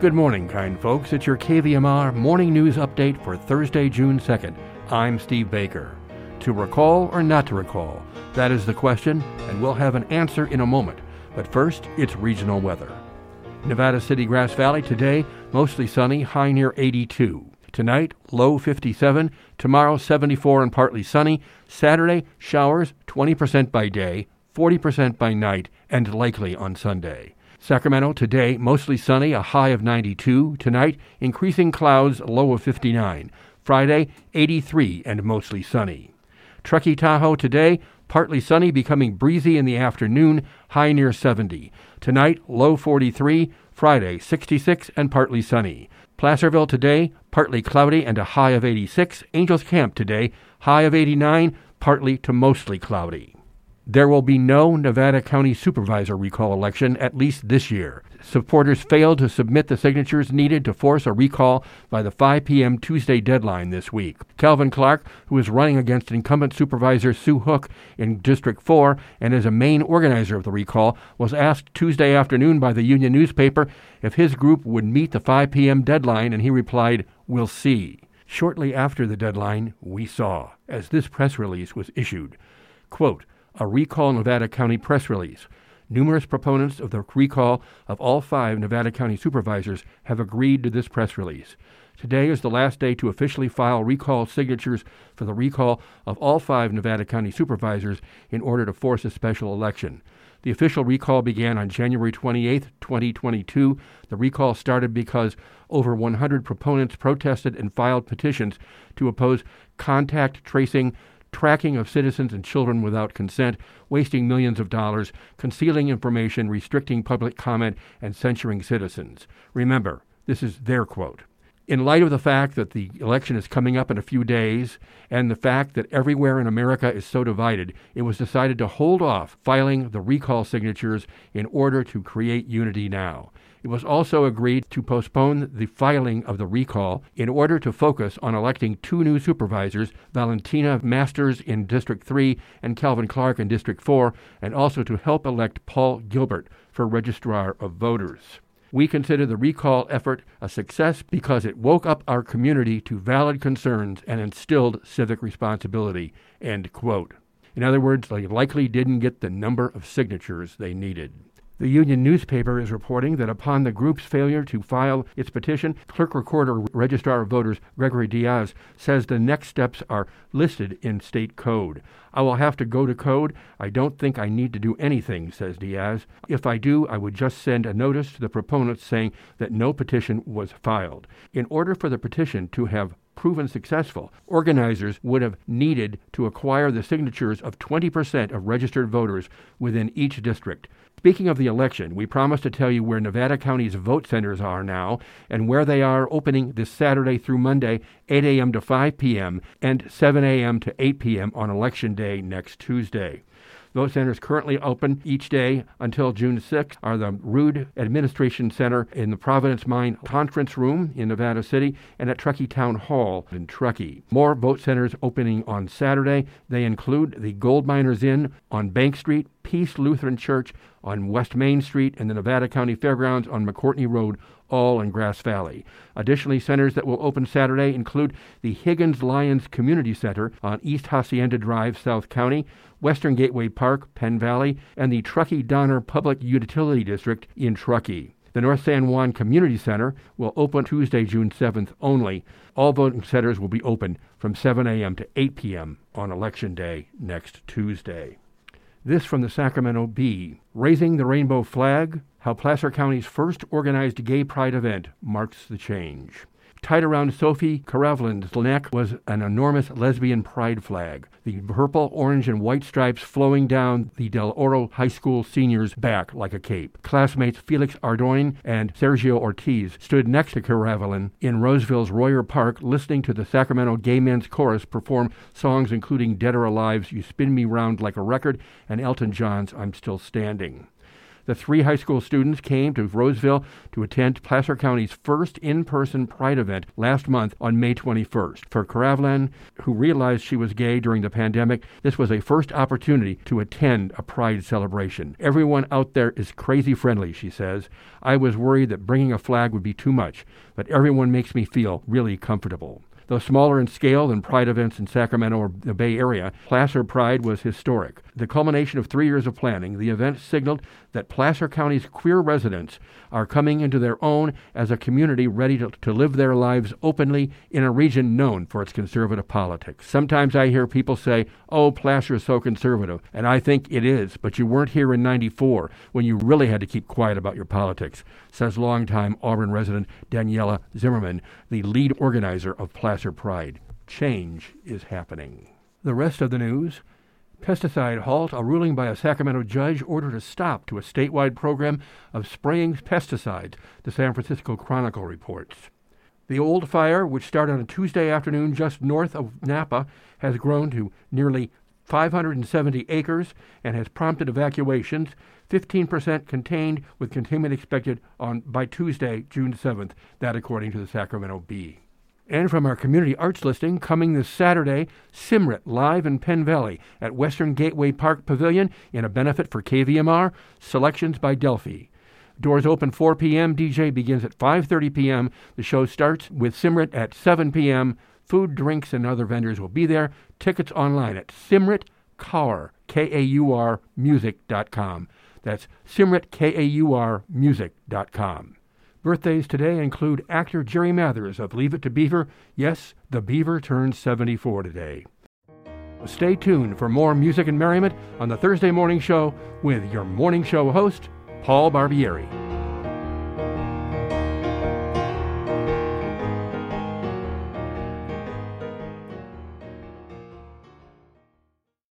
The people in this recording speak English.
Good morning, kind folks. It's your KVMR morning news update for Thursday, June 2nd. I'm Steve Baker. To recall or not to recall? That is the question, and we'll have an answer in a moment. But first, it's regional weather. Nevada City, Grass Valley today, mostly sunny, high near 82. Tonight, low 57. Tomorrow, 74 and partly sunny. Saturday, showers, 20% by day, 40% by night, and likely on Sunday. Sacramento today, mostly sunny, a high of 92. Tonight, increasing clouds, low of 59. Friday, 83 and mostly sunny. Truckee Tahoe today, partly sunny, becoming breezy in the afternoon, high near 70. Tonight, low 43. Friday, 66 and partly sunny. Placerville today, partly cloudy and a high of 86. Angels Camp today, high of 89, partly to mostly cloudy. There will be no Nevada County Supervisor recall election, at least this year. Supporters failed to submit the signatures needed to force a recall by the 5 p.m. Tuesday deadline this week. Calvin Clark, who is running against incumbent Supervisor Sue Hoek in District 4 and is a main organizer of the recall, was asked Tuesday afternoon by the Union newspaper if his group would meet the 5 p.m. deadline, and he replied, We'll see. Shortly after the deadline, we saw, as this press release was issued. Quote, a Recall Nevada County press release. Numerous proponents of the recall of all five Nevada County supervisors have agreed to this press release. Today is the last day to officially file recall signatures for the recall of all five Nevada County supervisors in order to force a special election. The official recall began on January 28, 2022. The recall started because over 100 proponents protested and filed petitions to oppose contact tracing tracking of citizens and children without consent, wasting millions of dollars, concealing information, restricting public comment, and censuring citizens. Remember, this is their quote. In light of the fact that the election is coming up in a few days and the fact that everywhere in America is so divided, it was decided to hold off filing the recall signatures in order to create unity now. It was also agreed to postpone the filing of the recall in order to focus on electing two new supervisors, Valentina Masters in District 3 and Calvin Clark in District 4, and also to help elect Paul Gilbert for Registrar of Voters. We consider the recall effort a success because it woke up our community to valid concerns and instilled civic responsibility. End quote. In other words, they likely didn't get the number of signatures they needed. The Union newspaper is reporting that upon the group's failure to file its petition, Clerk Recorder Registrar of Voters Gregory Diaz says the next steps are listed in state code. I will have to go to code. I don't think I need to do anything, says Diaz. If I do, I would just send a notice to the proponents saying that no petition was filed. In order for the petition to have proven successful, organizers would have needed to acquire the signatures of 20% of registered voters within each district. Speaking of the election, we promised to tell you where Nevada County's vote centers are now and where they are opening this Saturday through Monday, 8 a.m. to 5 p.m., and 7 a.m. to 8 p.m. on Election Day next Tuesday. Vote centers currently open each day until June 6th are the Rood Administration Center in the Providence Mine Conference Room in Nevada City and at Truckee Town Hall in Truckee. More vote centers opening on Saturday. They include the Gold Miners Inn on Bank Street, Peace Lutheran Church on West Main Street, and the Nevada County Fairgrounds on McCourtney Road, all in Grass Valley. Additionally, centers that will open Saturday include the Higgins Lions Community Center on East Hacienda Drive, South County, Western Gateway Park, Penn Valley, and the Truckee Donner Public Utility District in Truckee. The North San Juan Community Center will open Tuesday, June 7th only. All voting centers will be open from 7 a.m. to 8 p.m. on Election Day next Tuesday. This from the Sacramento Bee. Raising the Rainbow Flag, how Placer County's first organized gay pride event marks the change. Tied around Sophie Karavelin's neck was an enormous lesbian pride flag, the purple, orange, and white stripes flowing down the Del Oro High School senior's back like a cape. Classmates Felix Ardoin and Sergio Ortiz stood next to Karavelin in Roseville's Royer Park listening to the Sacramento Gay Men's Chorus perform songs including Dead or Alive's You Spin Me Round Like a Record and Elton John's I'm Still Standing. The three high school students came to Roseville to attend Placer County's first in person Pride event last month on May 21st. For Karavlan, who realized she was gay during the pandemic, this was a first opportunity to attend a Pride celebration. Everyone out there is crazy friendly, she says. I was worried that bringing a flag would be too much, but everyone makes me feel really comfortable. Though smaller in scale than Pride events in Sacramento or the Bay Area, Placer Pride was historic. The culmination of three years of planning, the event signaled that Placer County's queer residents are coming into their own as a community ready to, to live their lives openly in a region known for its conservative politics. Sometimes I hear people say, oh, Placer is so conservative, and I think it is, but you weren't here in 94 when you really had to keep quiet about your politics, says longtime Auburn resident Daniela Zimmerman, the lead organizer of Placer Pride. Change is happening. The rest of the news pesticide halt, a ruling by a Sacramento judge ordered a stop to a statewide program of spraying pesticides, the San Francisco Chronicle reports. The old fire, which started on a Tuesday afternoon just north of Napa, has grown to nearly 570 acres and has prompted evacuations, 15% contained with containment expected on by Tuesday, June 7th, that according to the Sacramento Bee. And from our community arts listing, coming this Saturday, Simrit live in Penn Valley at Western Gateway Park Pavilion in a benefit for KVMR, selections by Delphi. Doors open 4 p.m. DJ begins at 5:30 p.m. The show starts with Simrit at 7 p.m. Food, drinks, and other vendors will be there. Tickets online at simritkaur, K-A-U-R, music.com. That's Simrit, K-A-U-R, music.com. Birthdays today include actor Jerry Mathers of Leave It to Beaver. Yes, the Beaver turns 74 today. Stay tuned for more music and merriment on the Thursday Morning Show with your morning show host, Paul Barbieri.